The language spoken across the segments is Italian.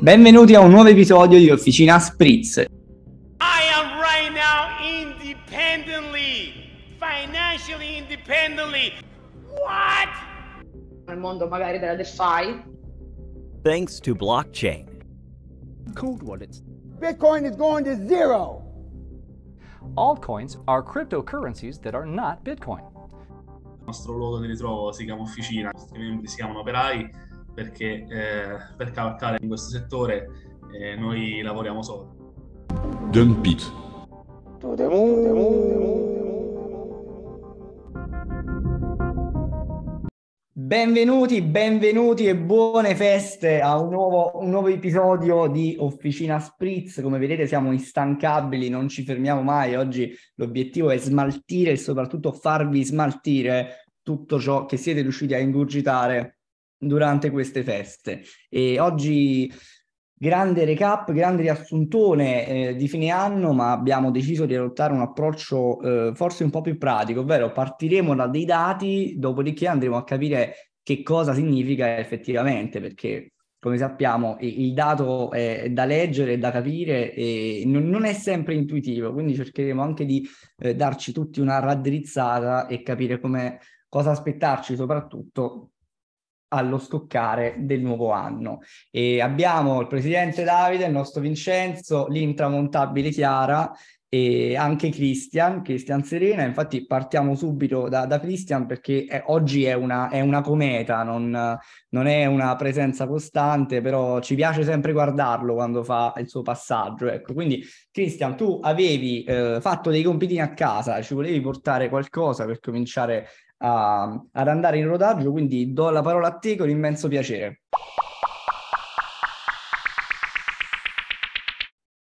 Benvenuti a un nuovo episodio di Officina Spritz. I am right now independently, financially independently. What? nel mondo magari della DeFi. Thanks to blockchain. cold wallets. Bitcoin is going to zero. Altcoins are cryptocurrencies that are not Bitcoin. Il nostro luogo di ritrovo si chiama Officina, i nostri membri si chiamano operai perché eh, per cavalcare in questo settore eh, noi lavoriamo solo. Dump it. Benvenuti, benvenuti e buone feste a un nuovo, un nuovo episodio di Officina Spritz. Come vedete siamo instancabili, non ci fermiamo mai. Oggi l'obiettivo è smaltire e soprattutto farvi smaltire tutto ciò che siete riusciti a ingurgitare durante queste feste. E oggi grande recap, grande riassuntone eh, di fine anno, ma abbiamo deciso di adottare un approccio eh, forse un po' più pratico, ovvero partiremo da dei dati, dopodiché andremo a capire che cosa significa effettivamente, perché come sappiamo il dato è da leggere, è da capire e non, è sempre intuitivo, quindi cercheremo anche di eh, darci tutti una raddrizzata e capire come, cosa aspettarci soprattutto allo scoccare del nuovo anno. E abbiamo il presidente Davide, il nostro Vincenzo, l'intramontabile Chiara e anche Christian, Christian Serena. Infatti partiamo subito da, da Christian perché è, oggi è una, è una cometa, non, non, è una presenza costante, però ci piace sempre guardarlo quando fa il suo passaggio. Ecco. Quindi Christian, tu avevi eh, fatto dei compitini a casa, ci volevi portare qualcosa per cominciare a, ad andare in rodaggio, quindi do la parola a te con immenso piacere.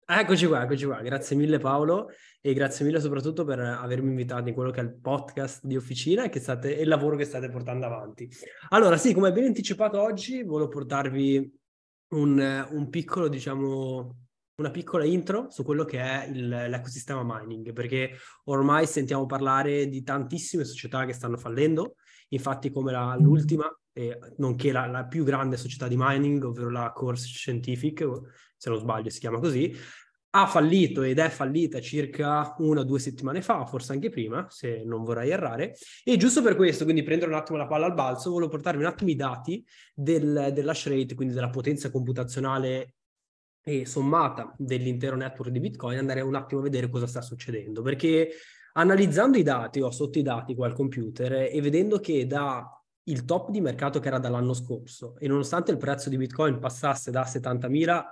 Eccoci qua, eccoci qua. Grazie mille Paolo e grazie mille soprattutto per avermi invitato in quello che è il podcast di Officina e, state, e il lavoro che state portando avanti. Allora, sì, come ben anticipato oggi, volevo portarvi un, un piccolo, diciamo, una piccola intro su quello che è il, l'ecosistema mining, perché ormai sentiamo parlare di tantissime società che stanno fallendo, infatti come la, l'ultima, eh, nonché la, la, più grande società di mining, ovvero la Course Scientific, se non sbaglio si chiama così, ha fallito ed è fallita circa una o due settimane fa, forse anche prima, se non vorrei errare. E giusto per questo, quindi prendere un attimo la palla al balzo, volevo portarvi un attimo i dati del, dell'hash rate, quindi della potenza computazionale e sommata dell'intero network di Bitcoin, andare un attimo a vedere cosa sta succedendo. Perché analizzando i dati, ho sotto i dati qua al computer e vedendo che da il top di mercato che era dall'anno scorso e nonostante il prezzo di Bitcoin passasse da 70.000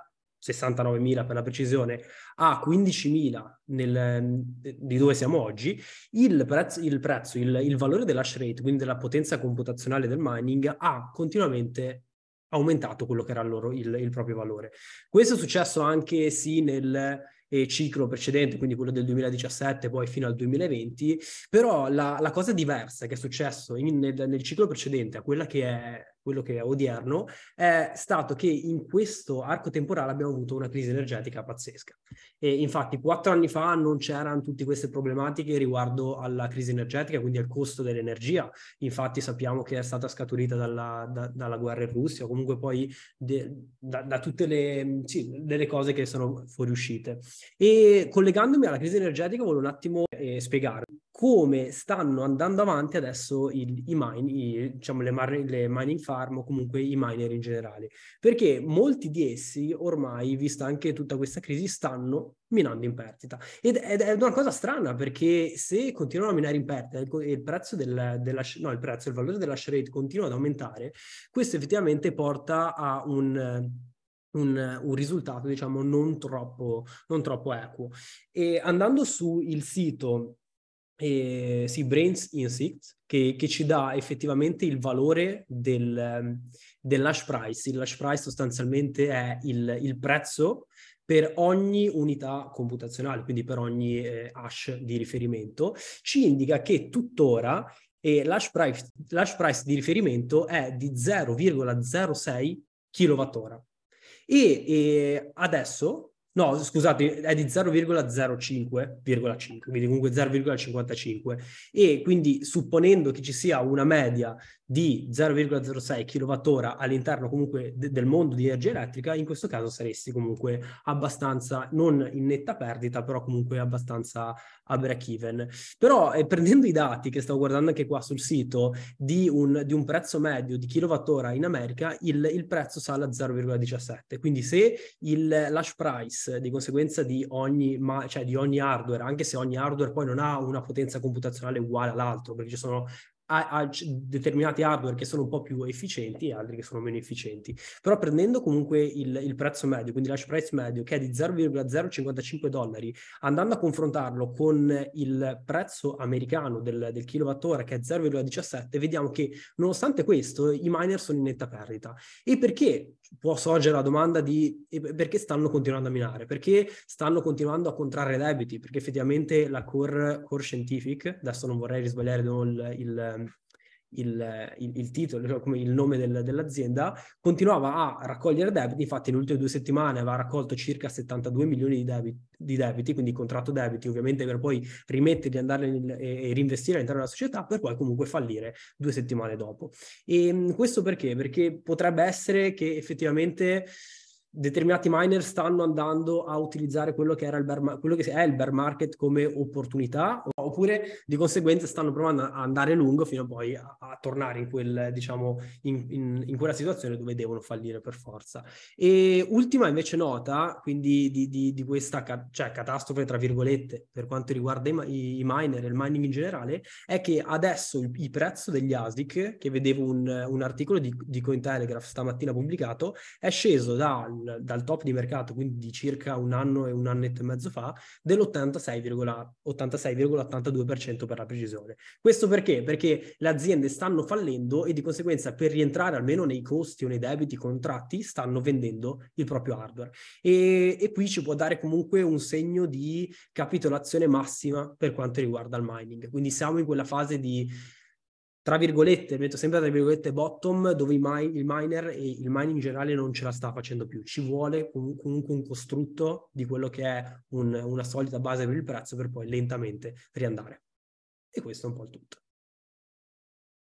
69.000 per la precisione, a 15.000 nel, di dove siamo oggi, il prezzo, il, prezzo il, il valore dell'hash rate, quindi della potenza computazionale del mining, ha continuamente aumentato quello che era loro il, il proprio valore. Questo è successo anche sì nel eh, ciclo precedente, quindi quello del 2017 poi fino al 2020, però la, la cosa diversa che è successo in, nel, nel, ciclo precedente a quella che è quello che è odierno, è stato che in questo arco temporale abbiamo avuto una crisi energetica pazzesca. E infatti quattro anni fa non c'erano tutte queste problematiche riguardo alla crisi energetica, quindi al costo dell'energia. Infatti sappiamo che è stata scaturita dalla, da, dalla guerra in Russia, o comunque poi de, da, da, tutte le sì, delle cose che sono fuoriuscite. E collegandomi alla crisi energetica volevo un attimo eh, spiegare come stanno andando avanti adesso il, i, mine, i, diciamo le, mar- le, mining farm o comunque i miner in generale, perché molti di essi ormai, vista anche tutta questa crisi, stanno minando in perdita. Ed, ed è una cosa strana perché se continuano a minare in perdita e il prezzo del, della, no, il prezzo, il valore della share rate continua ad aumentare, questo effettivamente porta a un un, un, risultato, diciamo, non troppo, non troppo equo. E andando sul sito eh, sì, Brains Insights, che, che, ci dà effettivamente il valore del, dell'hash price. Il hash price sostanzialmente è il, il prezzo per ogni unità computazionale, quindi per ogni eh, hash di riferimento, ci indica che tuttora l'hash, price, l'hash price di riferimento è di 0,06 kWh. E, e adesso No, scusate, è di 0,05,5, quindi comunque 0,55 e quindi supponendo che ci sia una media di 0,06 kWh all'interno comunque de- del mondo di energia elettrica, in questo caso saresti comunque abbastanza, non in netta perdita, però comunque abbastanza a break even. Però eh, prendendo i dati che stavo guardando anche qua sul sito di un, di un prezzo medio di kilowattora in America, il, il prezzo sale a 0,17. Quindi se il l'hash price di conseguenza di ogni, ma, cioè di ogni hardware, anche se ogni hardware poi non ha una potenza computazionale uguale all'altro, perché ci sono ha, ha determinati hardware che sono un po' più efficienti e altri che sono meno efficienti. Però prendendo comunque il, il prezzo medio, quindi l'hash price medio, che è di 0,055 dollari, andando a confrontarlo con il prezzo americano del, del kilowattora che è 0,17, vediamo che nonostante questo i miner sono in netta perdita. E perché può sorgere la domanda di perché stanno continuando a minare? Perché stanno continuando a contrarre debiti? Perché effettivamente la core, core scientific, adesso non vorrei risbagliare il, il il, il, il titolo, come il nome del, dell'azienda, continuava a raccogliere debiti, infatti nelle ultime due settimane aveva raccolto circa 72 milioni di debiti, di debiti quindi contratto debiti ovviamente per poi rimetterli, andare in, e, e, reinvestire all'interno della società per poi comunque fallire due settimane dopo. E questo perché? Perché potrebbe essere che effettivamente determinati miner stanno andando a utilizzare quello che, era il bear, quello che è il bear market come opportunità oppure di conseguenza stanno provando a andare lungo fino a poi a, a tornare in, quel, diciamo, in, in, in, quella situazione dove devono fallire per forza. E ultima invece nota, quindi di, di, di questa ca- cioè, catastrofe tra virgolette per quanto riguarda i, i, miner e il mining in generale, è che adesso il, il prezzo degli ASIC, che vedevo un, un articolo di, di Cointelegraph stamattina pubblicato, è sceso dal dal top di mercato, quindi di circa un anno e un annetto e mezzo fa, dell'86,82% per la precisione. Questo perché? Perché le aziende stanno fallendo e di conseguenza per rientrare almeno nei costi o nei debiti contratti stanno vendendo il proprio hardware. E, e qui ci può dare comunque un segno di capitolazione massima per quanto riguarda il mining. Quindi siamo in quella fase di tra virgolette, metto sempre tra virgolette bottom, dove il, mi- il miner e il mining in generale non ce la sta facendo più. Ci vuole com- comunque un costrutto di quello che è un, una solida base per il prezzo per poi lentamente riandare. E questo è un po' il tutto.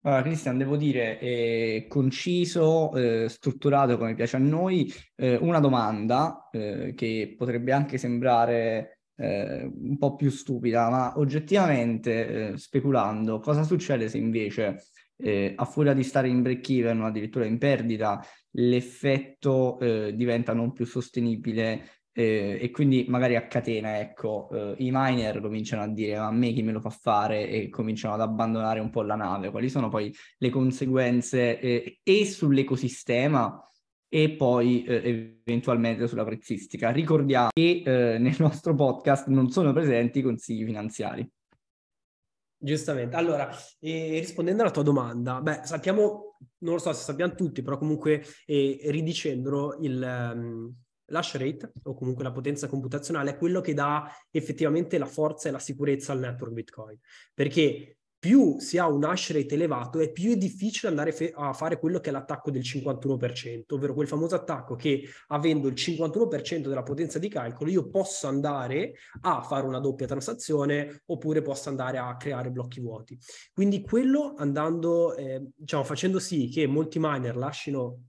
Allora, Cristian, devo dire, è conciso, eh, strutturato come piace a noi, eh, una domanda eh, che potrebbe anche sembrare eh, un po' più stupida, ma oggettivamente, eh, speculando, cosa succede se invece, eh, a furia di stare in break even o addirittura in perdita, l'effetto eh, diventa non più sostenibile eh, e quindi magari a catena, ecco, eh, i miner cominciano a dire ma a me chi me lo fa fare e cominciano ad abbandonare un po' la nave. Quali sono poi le conseguenze e sull'ecosistema e poi eh, eventualmente sulla prezzistica. Ricordiamo che eh, nel nostro podcast non sono presenti consigli finanziari. Giustamente. Allora, eh, rispondendo alla tua domanda, beh, sappiamo, non lo so se sappiamo tutti, però comunque ridicendolo, il, um, l'hash rate o comunque la potenza computazionale è quello che dà effettivamente la forza e la sicurezza al network Bitcoin. Perché più si ha un hash rate elevato e più è difficile andare fe- a fare quello che è l'attacco del 51%, ovvero quel famoso attacco che avendo il 51% della potenza di calcolo io posso andare a fare una doppia transazione oppure posso andare a creare blocchi vuoti. Quindi quello andando, eh, diciamo, facendo sì che molti miner lasciano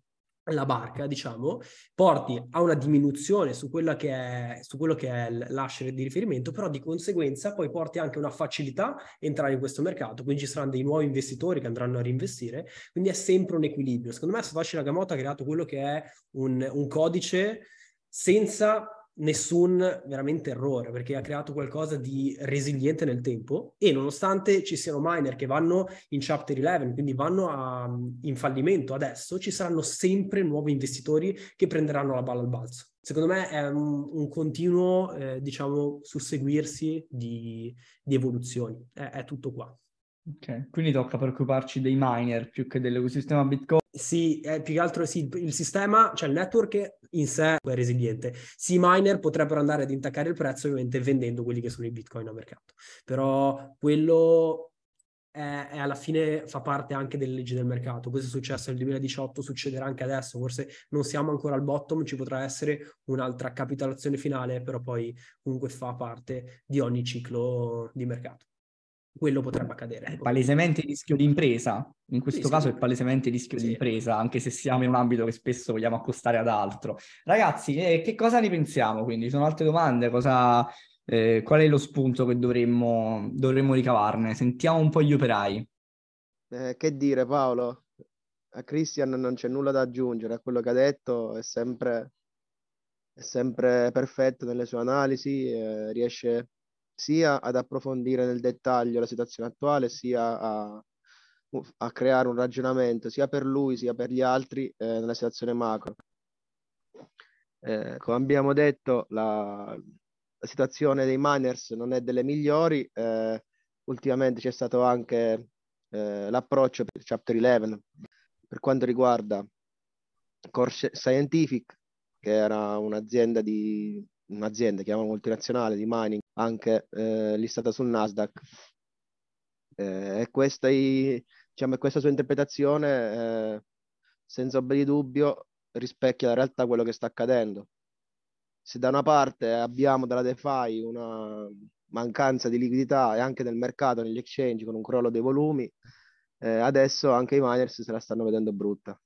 la barca, diciamo, porti a una diminuzione su, quella che è, su quello che è l'hash di riferimento, però di conseguenza poi porti anche una facilità a entrare in questo mercato, quindi ci saranno dei nuovi investitori che andranno a reinvestire, quindi è sempre un equilibrio. Secondo me Satoshi Nakamoto ha creato quello che è un, un codice senza nessun veramente errore perché ha creato qualcosa di resiliente nel tempo e nonostante ci siano miner che vanno in chapter 11 quindi vanno a, in fallimento adesso ci saranno sempre nuovi investitori che prenderanno la palla al balzo. Secondo me è un, un continuo eh, diciamo susseguirsi di, di evoluzioni. È, è tutto qua. Ok, quindi tocca preoccuparci dei miner più che dell'ecosistema Bitcoin. Sì, eh, più che altro sì, il sistema, cioè il network in sé è resiliente. Sì, i miner potrebbero andare ad intaccare il prezzo ovviamente vendendo quelli che sono i Bitcoin a mercato. Però quello è, è alla fine fa parte anche delle leggi del mercato. Questo è successo nel 2018, succederà anche adesso. Forse non siamo ancora al bottom, ci potrà essere un'altra capitolazione finale, però poi comunque fa parte di ogni ciclo di mercato. Quello potrebbe accadere. È palesemente rischio di impresa. In questo Sì, caso sì. è palesemente rischio Sì. di impresa, anche se siamo in un ambito che spesso vogliamo accostare ad altro. Ragazzi, eh, che cosa ne pensiamo? Quindi, ci sono altre domande? Cosa, eh, qual è lo spunto che dovremmo, dovremmo ricavarne? Sentiamo un po' gli operai. Eh, che dire Paolo? A Christian non c'è nulla da aggiungere, a quello che ha detto è sempre, è sempre perfetto nelle sue analisi, eh, riesce sia ad approfondire nel dettaglio la situazione attuale, sia a, a creare un ragionamento sia per lui sia per gli altri eh, nella situazione macro. Eh, come abbiamo detto, la, la situazione dei miners non è delle migliori, eh, ultimamente c'è stato anche eh, l'approccio per Chapter 11 per quanto riguarda Core Scientific, che era un'azienda di un'azienda, chiamiamola multinazionale di mining, anche eh, listata sul Nasdaq. Eh, e questa, diciamo, questa sua interpretazione, eh, senza ombra dubbio, rispecchia la realtà quello che sta accadendo. Se da una parte abbiamo dalla DeFi una mancanza di liquidità e anche nel mercato, negli exchange, con un crollo dei volumi, eh, adesso anche i miners se la stanno vedendo brutta.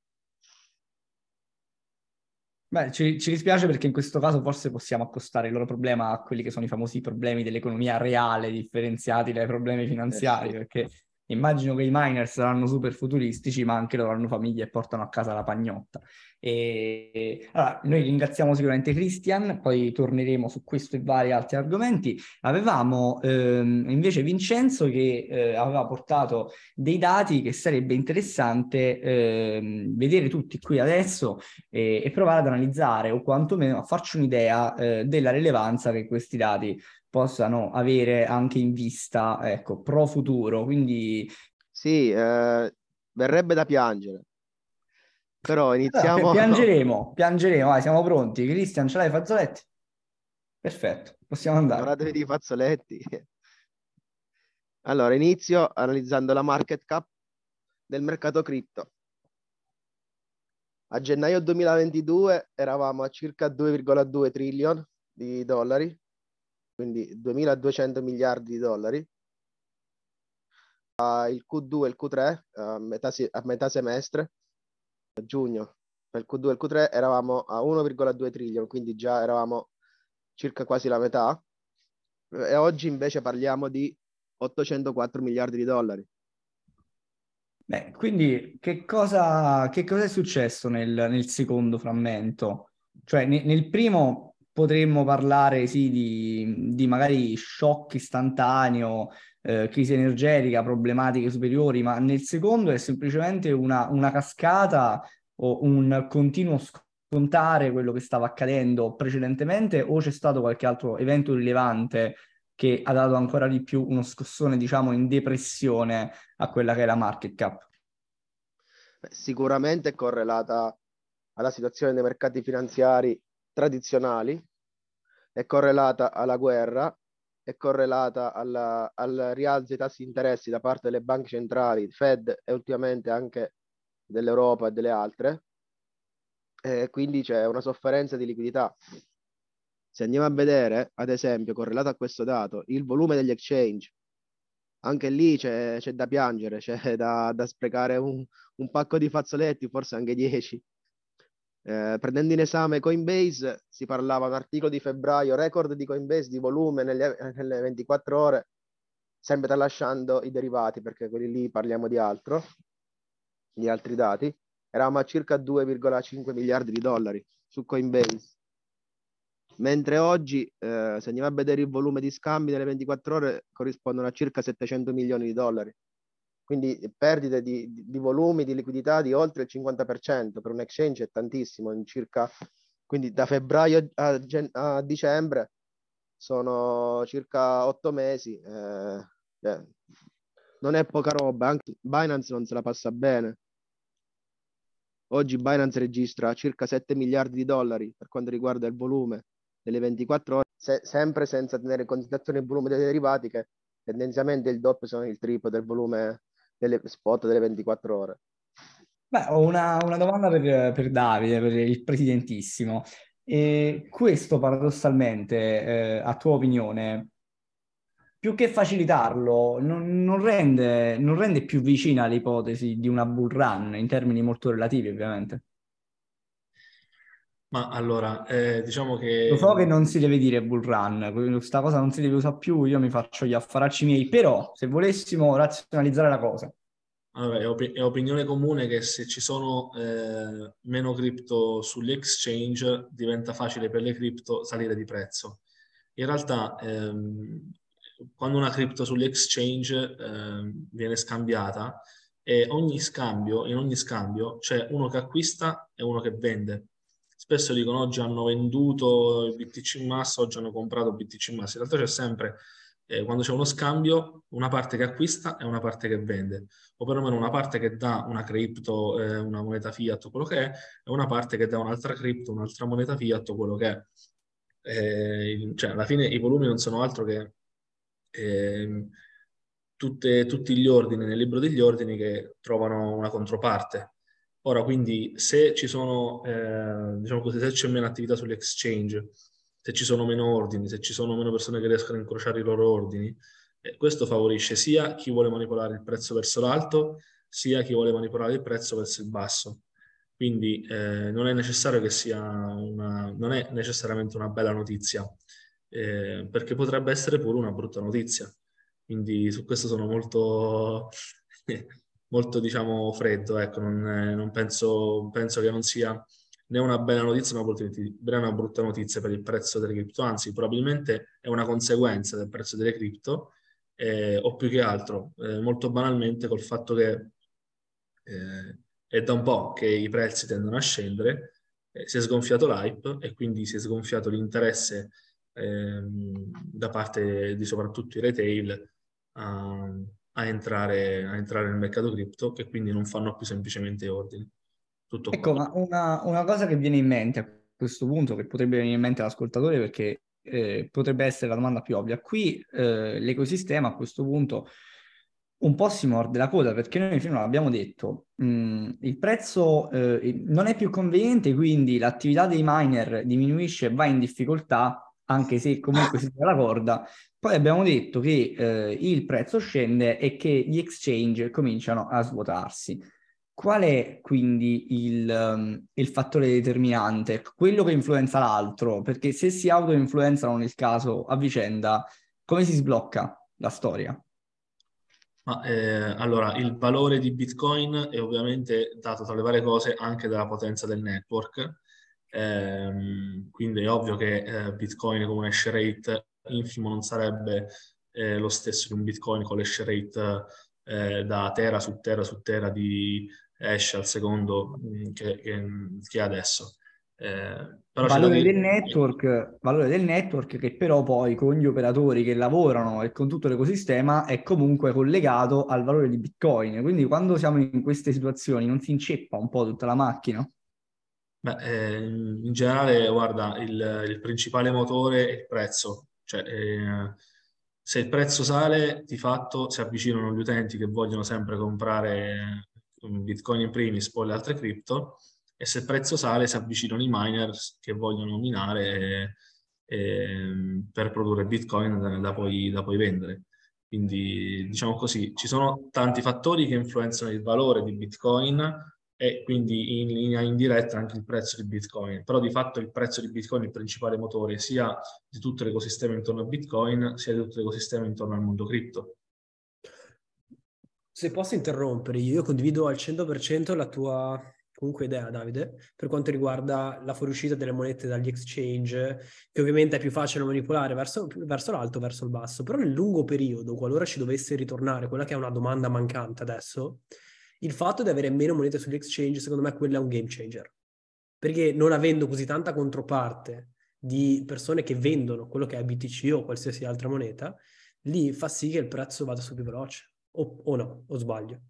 Beh, ci, ci dispiace perché in questo caso forse possiamo accostare il loro problema a quelli che sono i famosi problemi dell'economia reale, differenziati dai problemi finanziari, sì. perché immagino che i miner saranno super futuristici, ma anche loro hanno famiglie e portano a casa la pagnotta. E allora, noi ringraziamo sicuramente Christian, poi torneremo su questo e vari altri argomenti. Avevamo ehm, invece Vincenzo che eh, aveva portato dei dati che sarebbe interessante ehm, vedere tutti qui adesso e, e provare ad analizzare o quantomeno a farci un'idea eh, della rilevanza che questi dati possano avere anche in vista, ecco, pro futuro. Quindi Sì, eh, verrebbe da piangere. Però iniziamo... piangeremo, piangeremo, vai, siamo pronti. Cristian, ce l'hai fazzoletti? Perfetto, possiamo andare. Guardatevi di fazzoletti. Allora, inizio analizzando la market cap del mercato cripto. A gennaio 2022 eravamo a circa 2,2 trillion di dollari, quindi 2.200 miliardi di dollari. Uh, il Q2 e il Q3, a metà, a metà semestre, a giugno, per il Q2 e il Q3 eravamo a 1,2 trillion, quindi già eravamo circa quasi la metà. E oggi invece parliamo di 804 miliardi di dollari. Beh, quindi che cosa, che cosa è successo nel, nel secondo frammento? Cioè, ne- nel primo potremmo parlare, sì, di, di magari shock istantaneo, eh, crisi energetica, problematiche superiori, ma nel secondo è semplicemente una, una cascata o un continuo scontare quello che stava accadendo precedentemente o c'è stato qualche altro evento rilevante che ha dato ancora di più uno scossone, diciamo, in depressione a quella che è la market cap. Sicuramente è correlata alla situazione dei mercati finanziari tradizionali, è correlata alla guerra, è correlata alla- al rialzo dei tassi di interessi da parte delle banche centrali, Fed e ultimamente anche dell'Europa e delle altre, e quindi c'è una sofferenza di liquidità. Se andiamo a vedere, ad esempio, correlato a questo dato, il volume degli exchange, anche lì c'è, c'è da piangere, c'è da, da sprecare un, un pacco di fazzoletti, forse anche 10. Eh, prendendo in esame Coinbase, si parlava un articolo di febbraio, record di Coinbase di volume nelle, nelle 24 ore, sempre tralasciando i derivati, perché quelli lì parliamo di altro, di altri dati. Eravamo a circa 2,5 miliardi di dollari su Coinbase. Mentre oggi, eh, se andiamo a vedere il volume di scambi nelle 24 ore, corrispondono a circa 700 milioni di dollari. Quindi perdite di, di, volumi, di liquidità di oltre il 50%, per un exchange è tantissimo, circa, quindi da febbraio a, a dicembre sono circa otto mesi. eh, eh, non è poca roba, anche Binance non se la passa bene. Oggi Binance registra circa 7 miliardi di dollari per quanto riguarda il volume delle 24 ore, se- sempre senza tenere in considerazione il volume dei derivati che tendenzialmente il doppio sono il triplo del volume delle spot delle 24 ore. Beh, ho una, una domanda per, per Davide, per il presidentissimo. E questo paradossalmente, eh, a tua opinione, più che facilitarlo, non, non rende, non rende più vicina l'ipotesi di una bull run in termini molto relativi, ovviamente. Ma allora, eh, diciamo che... Lo so che non si deve dire bull run, questa cosa non si deve usare più, io mi faccio gli affaracci miei, però se volessimo razionalizzare la cosa. Allora, è, op- è opinione comune che se ci sono eh, meno cripto sugli exchange diventa facile per le cripto salire di prezzo. In realtà, ehm, quando una cripto sugli exchange ehm, viene scambiata, e ogni scambio, in ogni scambio c'è uno che acquista e uno che vende spesso dicono oggi hanno venduto il BTC in massa, oggi hanno comprato BTC in massa. In realtà c'è sempre, eh, quando c'è uno scambio, una parte che acquista e una parte che vende, o perlomeno una parte che dà una cripto, eh, una moneta fiat, quello che è, e una parte che dà un'altra cripto, un'altra moneta fiat, quello che è. Eh, cioè, alla fine i volumi non sono altro che ehm, tutte, tutti gli ordini nel libro degli ordini che trovano una controparte Ora, quindi, se ci sono, eh, diciamo così, se c'è meno attività sugli exchange, se ci sono meno ordini, se ci sono meno persone che riescono a incrociare i loro ordini, eh, questo favorisce sia chi vuole manipolare il prezzo verso l'alto, sia chi vuole manipolare il prezzo verso il basso. Quindi eh, non è necessario che sia una, non è necessariamente una bella notizia, eh, perché potrebbe essere pure una brutta notizia. Quindi su questo sono molto molto diciamo freddo, ecco, non, non penso, penso che non sia né una bella notizia né una brutta notizia per il prezzo delle cripto, anzi probabilmente è una conseguenza del prezzo delle cripto eh, o più che altro, eh, molto banalmente col fatto che eh, è da un po' che i prezzi tendono a scendere, eh, si è sgonfiato l'hype e quindi si è sgonfiato l'interesse ehm, da parte di soprattutto i retail a, a entrare, a entrare nel mercato cripto che quindi non fanno più semplicemente ordini. Tutto ecco, qua. ma una, una, cosa che viene in mente a questo punto, che potrebbe venire in mente all'ascoltatore perché eh, potrebbe essere la domanda più ovvia, qui eh, l'ecosistema a questo punto un po' si morde la coda perché noi fino l'abbiamo detto, mh, mm, il prezzo eh, non è più conveniente, quindi l'attività dei miner diminuisce e va in difficoltà anche se comunque si tira la corda. Poi abbiamo detto che eh, il prezzo scende e che gli exchange cominciano a svuotarsi. Qual è quindi il, um, il fattore determinante? Quello che influenza l'altro? Perché se si auto-influenzano nel caso a vicenda, come si sblocca la storia? Ma, eh, allora, il valore di Bitcoin è ovviamente dato tra le varie cose anche dalla potenza del network Ehm, quindi è ovvio che eh, Bitcoin con un hash rate infimo non sarebbe eh, lo stesso di un Bitcoin con l'hash rate eh, da tera su tera su tera di hash al secondo mh, mm, che, che, che, è adesso. Eh, valore, del network, valore del network che però poi con gli operatori che lavorano e con tutto l'ecosistema è comunque collegato al valore di Bitcoin. Quindi quando siamo in queste situazioni non si inceppa un po' tutta la macchina? Beh, eh, in generale, guarda, il, il, principale motore è il prezzo. Cioè, eh, se il prezzo sale, di fatto si avvicinano gli utenti che vogliono sempre comprare Bitcoin in primis, poi le altre cripto, e se il prezzo sale si avvicinano i miners che vogliono minare eh, per produrre Bitcoin da, poi, da poi vendere. Quindi, diciamo così, ci sono tanti fattori che influenzano il valore di Bitcoin, e quindi in linea indiretta anche il prezzo di Bitcoin. Però di fatto il prezzo di Bitcoin è il principale motore sia di tutto l'ecosistema intorno a Bitcoin, sia di tutto l'ecosistema intorno al mondo cripto. Se posso interrompere, io condivido al 100% la tua comunque idea, Davide, per quanto riguarda la fuoriuscita delle monete dagli exchange, che ovviamente è più facile manipolare verso, verso l'alto, verso il basso, però nel lungo periodo, qualora ci dovesse ritornare quella che è una domanda mancante adesso, il fatto di avere meno monete sugli exchange, secondo me, quello è un game changer. Perché non avendo così tanta controparte di persone che vendono quello che è BTC o qualsiasi altra moneta, lì fa sì che il prezzo vada su più veloce. O, o no, o sbaglio?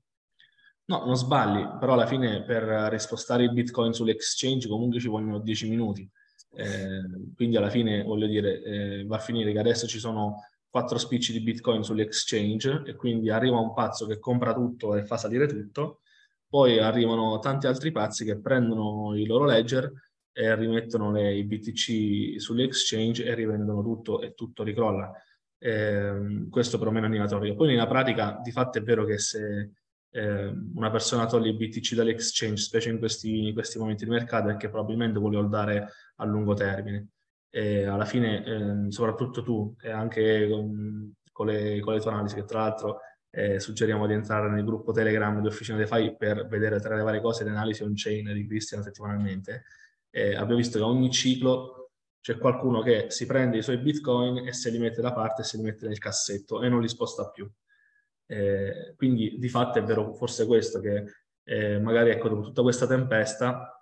No, non sbagli, però alla fine per rispostare il Bitcoin sull'exchange comunque ci vogliono 10 minuti. Eh, quindi alla fine voglio dire, eh, va a finire che adesso ci sono quattro spicci di Bitcoin sull'exchange e quindi arriva un pazzo che compra tutto e fa salire tutto, poi arrivano tanti altri pazzi che prendono i loro ledger e rimettono le, i BTC sull'exchange e rivendono tutto e tutto ricrolla. Eh, questo perlomeno è animatorio. Poi nella pratica di fatto è vero che se eh, una persona toglie i BTC dall'exchange, specie in questi, in questi momenti di mercato, è che probabilmente vuole holdare a lungo termine e alla fine, eh, soprattutto tu e anche con, con, le, con, le, tue analisi, che tra l'altro eh, suggeriamo di entrare nel gruppo Telegram di Officina DeFi per vedere tra le varie cose le analisi on-chain di Christian settimanalmente, eh, abbiamo visto che ogni ciclo c'è qualcuno che si prende i suoi bitcoin e se li mette da parte se li mette nel cassetto e non li sposta più. Eh, quindi di fatto è vero forse questo, che eh, magari ecco, dopo tutta questa tempesta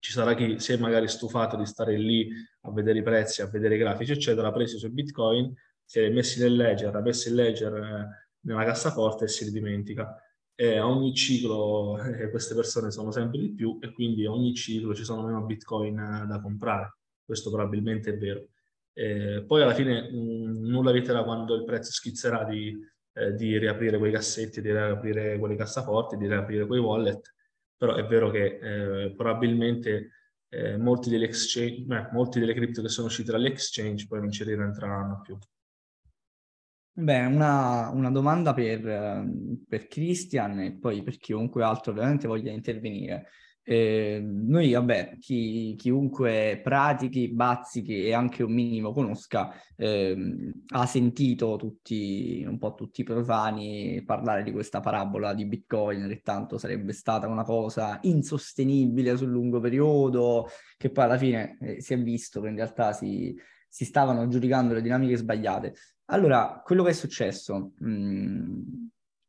ci sarà chi si è magari stufato di stare lì a vedere i prezzi, a vedere i grafici, eccetera, ha preso i suoi bitcoin, si è messi nel ledger, ha messo il ledger eh, nella cassaforte e si ridimentica. E ogni ciclo eh, queste persone sono sempre di più e quindi ogni ciclo ci sono meno bitcoin eh, da comprare. Questo probabilmente è vero. Eh, poi alla fine mh, nulla eviterà quando il prezzo schizzerà di, eh, di riaprire quei cassetti, di riaprire quelle cassaforti, di riaprire quei wallet però è vero che eh, probabilmente eh, molti, degli exchange, beh, molti delle cripto che sono uscite dall'exchange poi non ci rientreranno più. Beh, una, una domanda per, per Christian e poi per chiunque altro ovviamente voglia intervenire. Eh, noi, vabbè, chi, chiunque pratichi, bazzichi e anche un minimo conosca, eh, ha sentito tutti, un po' tutti i profani parlare di questa parabola di Bitcoin, che tanto sarebbe stata una cosa insostenibile sul lungo periodo, che poi alla fine eh, si è visto che in realtà si, si stavano giudicando le dinamiche sbagliate. Allora, quello che è successo, mh, mm,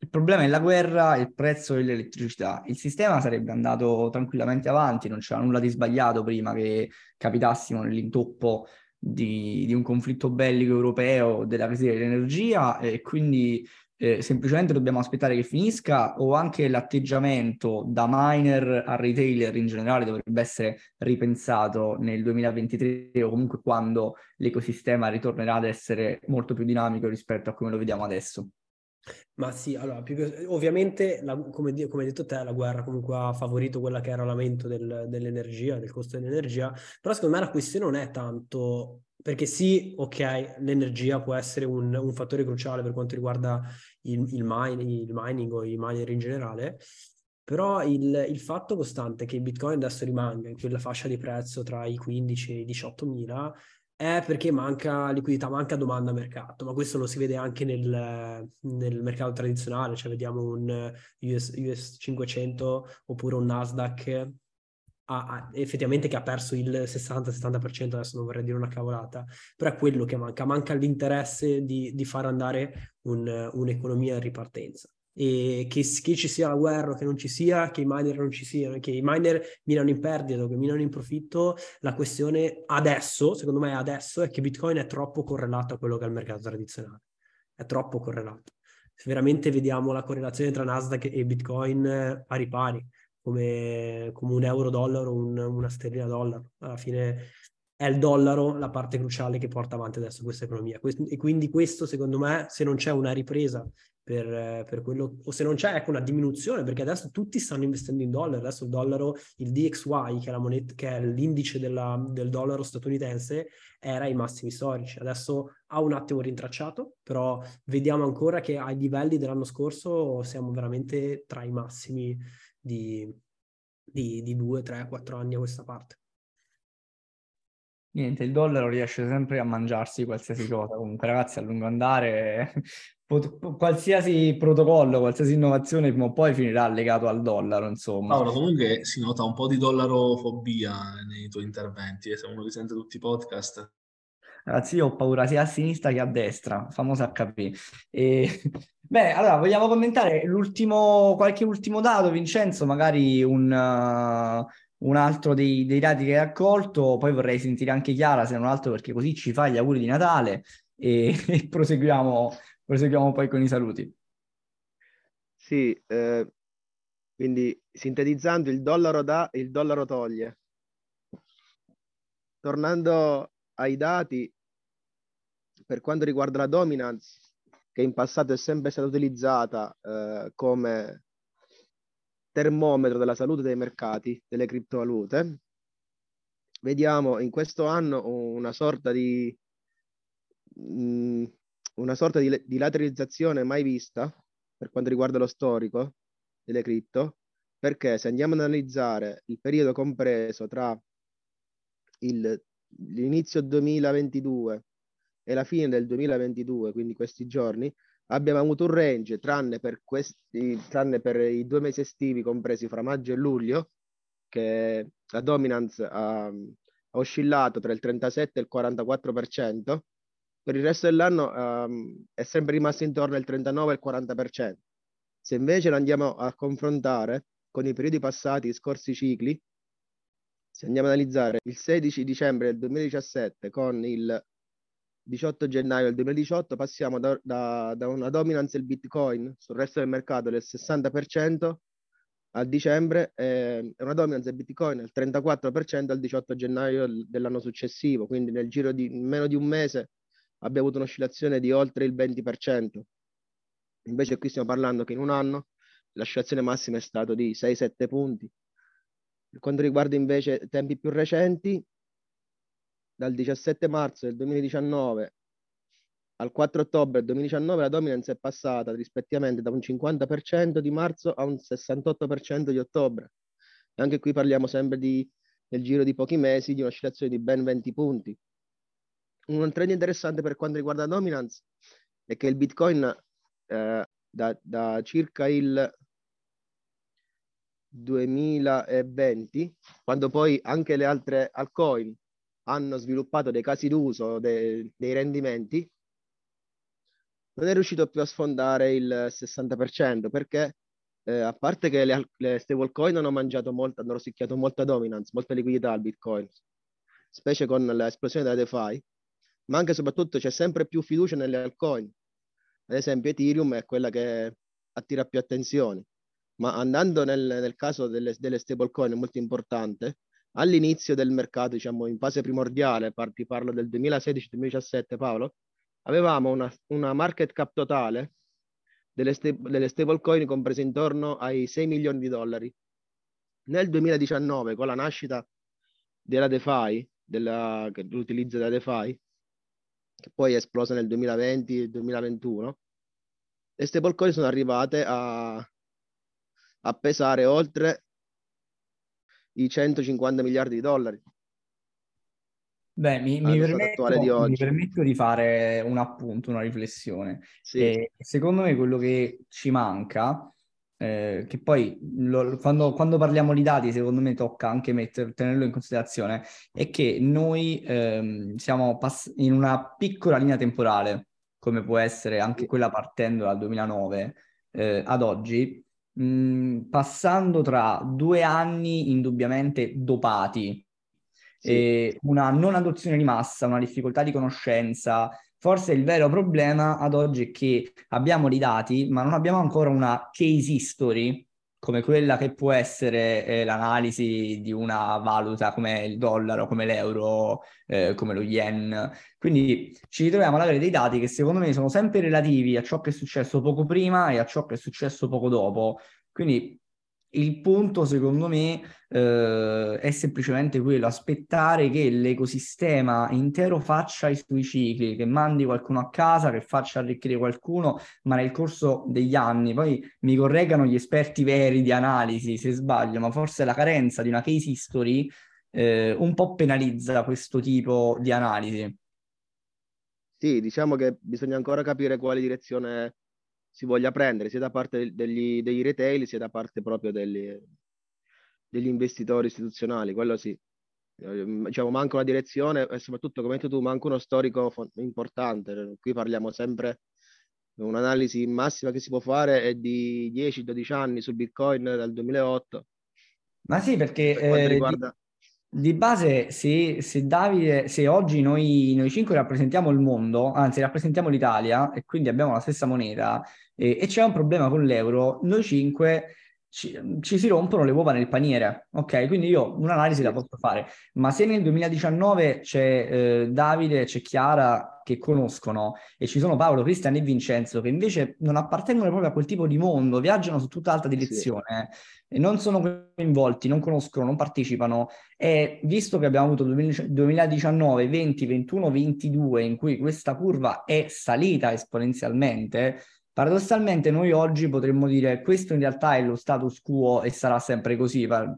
il problema è la guerra e il prezzo dell'elettricità. Il sistema sarebbe andato tranquillamente avanti, non c'era nulla di sbagliato prima che capitassimo nell'intoppo di, di un conflitto bellico europeo, della crisi dell'energia e quindi eh, semplicemente dobbiamo aspettare che finisca o anche l'atteggiamento da miner a retailer in generale dovrebbe essere ripensato nel 2023 o comunque quando l'ecosistema ritornerà ad essere molto più dinamico rispetto a come lo vediamo adesso. Ma sì, allora, che, ovviamente, la, come, come, hai detto te, la guerra comunque ha favorito quella che era l'aumento del, dell'energia, del costo dell'energia, però secondo me la questione non è tanto, perché sì, ok, l'energia può essere un, un fattore cruciale per quanto riguarda il, il, mine, il mining o i miner in generale, però il, il, fatto costante che il Bitcoin adesso rimanga in quella fascia di prezzo tra i 15 e i 18 mila è perché manca liquidità, manca domanda a mercato, ma questo lo si vede anche nel, nel mercato tradizionale, cioè vediamo un US, US 500 oppure un Nasdaq ha, ha, effettivamente che ha perso il 60-70%, adesso non vorrei dire una cavolata, però è quello che manca, manca l'interesse di, di far andare un, un'economia in ripartenza che, che, ci sia la guerra o che non ci sia, che i miner non ci siano, che i miner minano in perdita o che minano in profitto, la questione adesso, secondo me adesso, è che Bitcoin è troppo correlato a quello che è il mercato tradizionale. È troppo correlato. Se veramente vediamo la correlazione tra Nasdaq e Bitcoin pari pari, come, come un euro-dollaro o un, una sterlina dollaro, alla fine è il dollaro la parte cruciale che porta avanti adesso questa economia. E quindi questo, secondo me, se non c'è una ripresa per, per, quello, o se non c'è ecco, una diminuzione, perché adesso tutti stanno investendo in dollaro, adesso il dollaro, il DXY, che è, moneta, che è l'indice della, del dollaro statunitense, era ai massimi storici, adesso ha un attimo rintracciato, però vediamo ancora che ai livelli dell'anno scorso siamo veramente tra i massimi di, di, di 2, 3, 4 anni a questa parte. Niente, il dollaro riesce sempre a mangiarsi qualsiasi cosa. Comunque, ragazzi, a lungo andare qualsiasi protocollo, qualsiasi innovazione prima o poi finirà legato al dollaro, insomma. Paolo, comunque si nota un po' di dollarofobia nei tuoi interventi, eh, se uno li sente tutti i podcast. Ragazzi, io ho paura sia a sinistra che a destra, famosa HP. E... Beh, allora, vogliamo commentare l'ultimo, qualche ultimo dato, Vincenzo, magari un, uh, un altro dei, dei, dati che hai raccolto, poi vorrei sentire anche Chiara, se non altro, perché così ci fai gli auguri di Natale e, e proseguiamo Proseguiamo poi con i saluti. Sì, eh, quindi sintetizzando il dollaro dà, il dollaro toglie. Tornando ai dati, per quanto riguarda la dominance, che in passato è sempre stata utilizzata eh, come termometro della salute dei mercati delle criptovalute, vediamo in questo anno una sorta di, mh, una sorta di, di lateralizzazione mai vista per quanto riguarda lo storico delle cripto, perché se andiamo ad analizzare il periodo compreso tra il, l'inizio 2022 e la fine del 2022, quindi questi giorni, abbiamo avuto un range, tranne per, questi, tranne per i due mesi estivi compresi fra maggio e luglio, che la dominance ha, ha oscillato tra il 37 e il 44%, per il resto dell'anno um, è sempre rimasto intorno al 39 e il 40%. Se invece lo andiamo a confrontare con i periodi passati, i scorsi cicli, se andiamo ad analizzare il 16 dicembre del 2017 con il 18 gennaio del 2018 passiamo da, da, da, una dominance del Bitcoin sul resto del mercato del 60% a dicembre e una dominance del Bitcoin del 34% al 18 gennaio dell'anno successivo, quindi nel giro di meno di un mese abbiamo avuto un'oscillazione di oltre il 20%. Invece qui stiamo parlando che in un anno l'oscillazione massima è stata di 6-7 punti. Per quanto riguarda invece tempi più recenti, dal 17 marzo del 2019 al 4 ottobre 2019 la dominance è passata rispettivamente da un 50% di marzo a un 68% di ottobre. E anche qui parliamo sempre di, nel giro di pochi mesi di un'oscillazione di ben 20 punti. Un trend interessante per quanto riguarda la dominance è che il Bitcoin eh, da, da circa il 2020, quando poi anche le altre altcoin hanno sviluppato dei casi d'uso, de, dei rendimenti, non è riuscito più a sfondare il 60% perché eh, a parte che le, le stablecoin hanno mangiato molto, hanno rosicchiato molta dominance, molta liquidità al Bitcoin, specie con l'esplosione della DeFi, ma anche e soprattutto c'è sempre più fiducia nelle altcoin. Ad esempio Ethereum è quella che attira più attenzione, ma andando nel, nel caso delle, delle stablecoin è molto importante, all'inizio del mercato, diciamo in fase primordiale, ti parlo del 2016-2017 Paolo, avevamo una, una, market cap totale delle, sta- delle stablecoin comprese intorno ai 6 milioni di dollari. Nel 2019, con la nascita della DeFi, della, dell'utilizzo della DeFi, che poi è esplosa nel 2020 e 2021, le stablecoin sono arrivate a, a pesare oltre i 150 miliardi di dollari. Beh, mi, mi, permetto, di mi, permetto, di fare un appunto, una riflessione. Sì. E secondo me quello che ci manca, eh, che poi lo, quando, quando, parliamo di dati, secondo me tocca anche metter, tenerlo in considerazione, è che noi ehm, siamo pass- in una piccola linea temporale, come può essere anche quella partendo dal 2009 eh, ad oggi, mh, passando tra due anni indubbiamente dopati, sì. una non adozione di massa, una difficoltà di conoscenza. Forse il vero problema ad oggi è che abbiamo dei dati, ma non abbiamo ancora una case history come quella che può essere eh, l'analisi di una valuta come il dollaro, come l'euro, eh, come lo yen. Quindi ci ritroviamo ad avere dei dati che secondo me sono sempre relativi a ciò che è successo poco prima e a ciò che è successo poco dopo. Quindi il punto, secondo me, eh, è semplicemente quello, aspettare che l'ecosistema intero faccia i suoi cicli, che mandi qualcuno a casa, che faccia arricchire qualcuno, ma nel corso degli anni, poi mi correggano gli esperti veri di analisi se sbaglio, ma forse la carenza di una case history eh, un po' penalizza questo tipo di analisi. Sì, diciamo che bisogna ancora capire quale direzione si voglia prendere sia da parte degli, degli retail sia da parte proprio degli, degli investitori istituzionali, quello sì. Ehm, diciamo, manca una direzione e soprattutto, come hai detto tu, manca uno storico importante. Qui parliamo sempre un'analisi massima che si può fare è di 10-12 anni su Bitcoin dal 2008. Ma sì, perché per eh, riguarda... di, di, base, se, se, Davide, se oggi noi, noi cinque rappresentiamo il mondo, anzi rappresentiamo l'Italia e quindi abbiamo la stessa moneta, e, e c'è un problema con l'euro, noi cinque ci, ci, si rompono le uova nel paniere, ok? Quindi io un'analisi la posso fare, ma se nel 2019 c'è eh, Davide, c'è Chiara che conoscono e ci sono Paolo, Cristian e Vincenzo che invece non appartengono proprio a quel tipo di mondo, viaggiano su tutta alta direzione sì. e non sono coinvolti, non conoscono, non partecipano e visto che abbiamo avuto 2019, 20, 21, 22 in cui questa curva è salita esponenzialmente, Paradossalmente noi oggi potremmo dire questo in realtà è lo status quo e sarà sempre così per,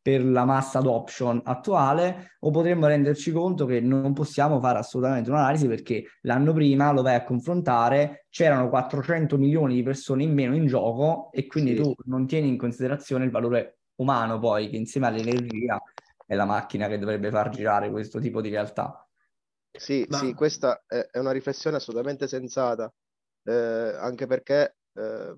per, la massa adoption attuale o potremmo renderci conto che non possiamo fare assolutamente un'analisi perché l'anno prima lo vai a confrontare, c'erano 400 milioni di persone in meno in gioco e quindi sì. tu non tieni in considerazione il valore umano poi che insieme all'energia è la macchina che dovrebbe far girare questo tipo di realtà. Sì, Ma... sì, questa è una riflessione assolutamente sensata eh, anche perché eh,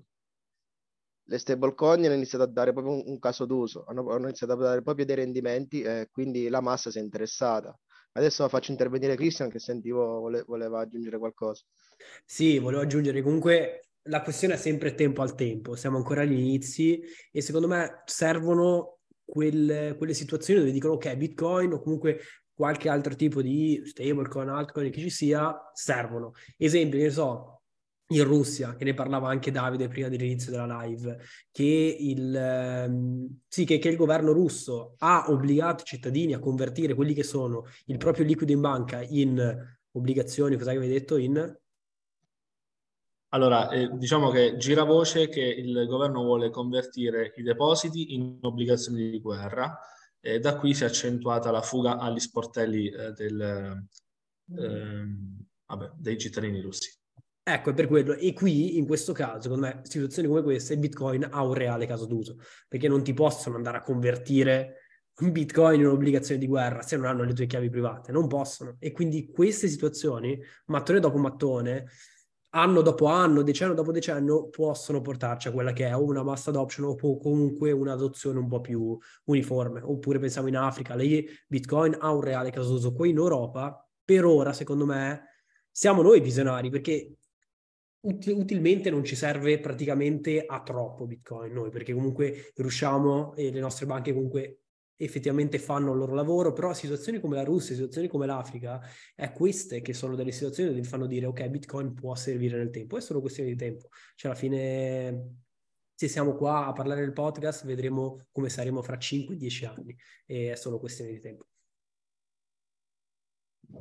le stablecoin hanno iniziato a dare proprio un, un caso d'uso, hanno, hanno, iniziato a dare proprio dei rendimenti e quindi la massa si è interessata. Adesso faccio intervenire Christian che sentivo vole, voleva aggiungere qualcosa. Sì, volevo aggiungere comunque la questione è sempre tempo al tempo, siamo ancora agli inizi e secondo me servono quelle, quelle situazioni dove dicono ok, Bitcoin o comunque qualche altro tipo di stablecoin, altcoin che ci sia, servono. Esempio, ne so, in Russia, che ne parlava anche Davide prima dell'inizio della live, che il, ehm, sì, che, che, il governo russo ha obbligato i cittadini a convertire quelli che sono il proprio liquido in banca in obbligazioni, cosa che avevi detto, in... Allora, eh, diciamo che gira voce che il governo vuole convertire i depositi in obbligazioni di guerra e da qui si è accentuata la fuga agli sportelli eh, del, eh, vabbè, dei cittadini russi. Ecco, è per quello. E qui, in questo caso, secondo me, situazioni come queste, Bitcoin ha un reale caso d'uso, perché non ti possono andare a convertire un Bitcoin in un'obbligazione di guerra se non hanno le tue chiavi private, non possono. E quindi queste situazioni, mattone dopo mattone, anno dopo anno, decennio dopo decennio, possono portarci a quella che è una mass adoption o comunque un'adozione un po' più uniforme. Oppure pensiamo in Africa, lì Bitcoin ha un reale caso d'uso. Qui in Europa, per ora, secondo me, siamo noi visionari, perché utilmente non ci serve praticamente a troppo Bitcoin noi, perché comunque riusciamo e le nostre banche comunque effettivamente fanno il loro lavoro, però situazioni come la Russia, situazioni come l'Africa, è queste che sono delle situazioni dove fanno dire ok, Bitcoin può servire nel tempo, è solo questione di tempo. Cioè alla fine se siamo qua a parlare del podcast vedremo come saremo fra 5-10 anni e è solo questione di tempo.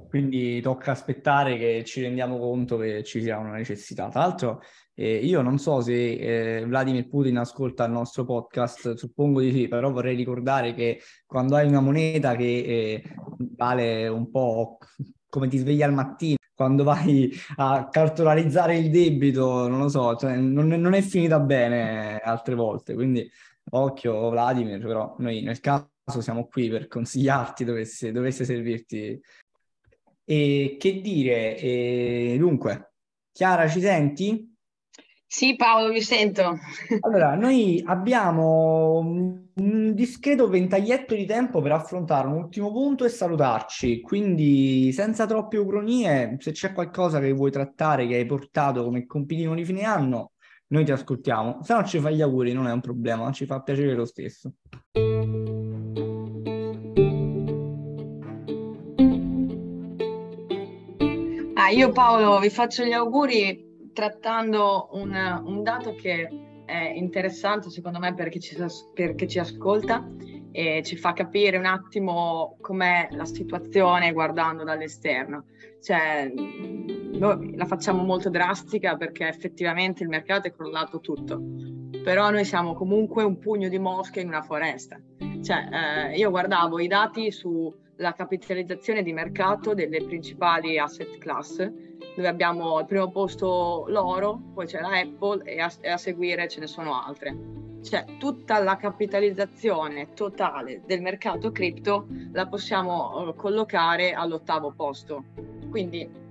Quindi tocca aspettare che ci rendiamo conto che ci sia una necessità. Tra l'altro, eh, io non so se eh, Vladimir Putin ascolta il nostro podcast, suppongo di sì, però vorrei ricordare che quando hai una moneta che eh, vale un po' come ti svegli al mattino, quando vai a cartolarizzare il debito, non lo so, cioè, non, non, è finita bene altre volte. Quindi occhio Vladimir, però noi nel caso siamo qui per consigliarti dovesse, dovesse servirti e che dire, e, dunque, Chiara, ci senti? Sì, Paolo, vi sento. Allora, noi abbiamo un discreto ventaglietto di tempo per affrontare un ultimo punto e salutarci, quindi senza troppe ucronie, se c'è qualcosa che vuoi trattare, che hai portato come compitino di fine anno, noi ti ascoltiamo. Se no ci fai gli auguri, non è un problema, ci fa piacere lo stesso. Ah, io Paolo vi faccio gli auguri trattando un, un dato che è interessante secondo me per chi, ci, per chi ci ascolta e ci fa capire un attimo com'è la situazione guardando dall'esterno. Cioè, noi la facciamo molto drastica perché effettivamente il mercato è crollato tutto, però noi siamo comunque un pugno di mosche in una foresta. Cioè, eh, io guardavo i dati su la capitalizzazione di mercato delle principali asset class, dove abbiamo al primo posto l'oro, poi c'è la Apple e a, e a seguire ce ne sono altre. Cioè tutta la capitalizzazione totale del mercato cripto la possiamo uh, collocare all'ottavo posto. Quindi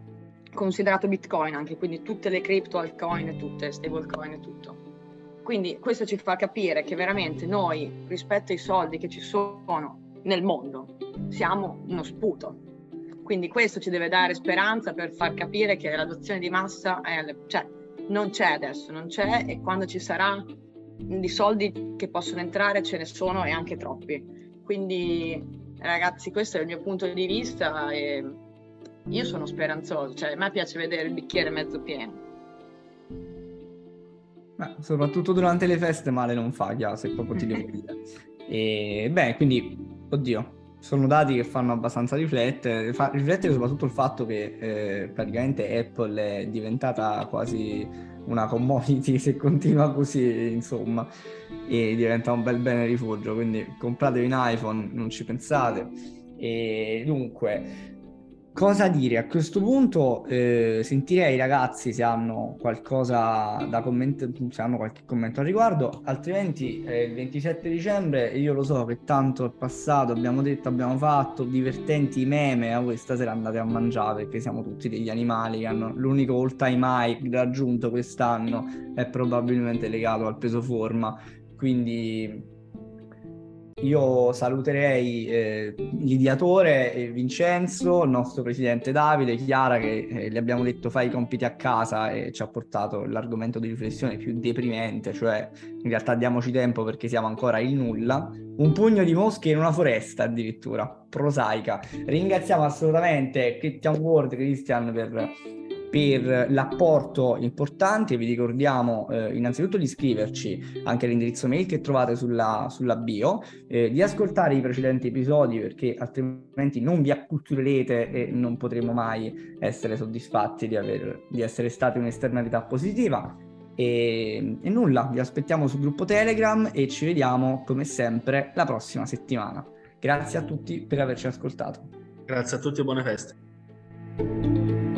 considerato Bitcoin anche, quindi tutte le cripto, altcoin, tutte, stablecoin e tutto. Quindi questo ci fa capire che veramente noi rispetto ai soldi che ci sono nel mondo. Siamo uno sputo. Quindi questo ci deve dare speranza per far capire che l'adozione di massa è, cioè, non c'è adesso, non c'è e quando ci sarà di soldi che possono entrare ce ne sono e anche troppi. Quindi ragazzi, questo è il mio punto di vista e io sono speranzoso, cioè a me piace vedere il bicchiere mezzo pieno. Beh, soprattutto durante le feste male non fa, Chia, se proprio ti devo dire. E beh, quindi, oddio, sono dati che fanno abbastanza riflettere, fa riflettere soprattutto il fatto che eh, praticamente Apple è diventata quasi una commodity se continua così, insomma, e diventa un bel bene rifugio, quindi compratevi un iPhone, non ci pensate. E dunque, Cosa dire? A questo punto eh, sentirei i ragazzi se hanno qualcosa da commentare, se hanno qualche commento al riguardo, altrimenti eh, il 27 dicembre io lo so che tanto è passato, abbiamo detto, abbiamo fatto divertenti meme, a voi stasera andate a mangiare perché siamo tutti degli animali che hanno l'unico all time high raggiunto quest'anno è probabilmente legato al peso forma, quindi io saluterei eh, l'ideatore eh, Vincenzo, il nostro presidente Davide, Chiara che eh, gli abbiamo detto fai i compiti a casa e ci ha portato l'argomento di riflessione più deprimente, cioè in realtà diamoci tempo perché siamo ancora in nulla. Un pugno di mosche in una foresta addirittura, prosaica. Ringraziamo assolutamente Christian Ward, Christian per per l'apporto importante. Vi ricordiamo eh, innanzitutto di iscriverci anche all'indirizzo mail che trovate sulla, sulla bio, eh, di ascoltare i precedenti episodi perché altrimenti non vi acculturerete e non potremo mai essere soddisfatti di, aver, di essere stati un'esternalità positiva. E, e nulla, vi aspettiamo sul gruppo Telegram e ci vediamo come sempre la prossima settimana. Grazie a tutti per averci ascoltato. Grazie a tutti e buone feste.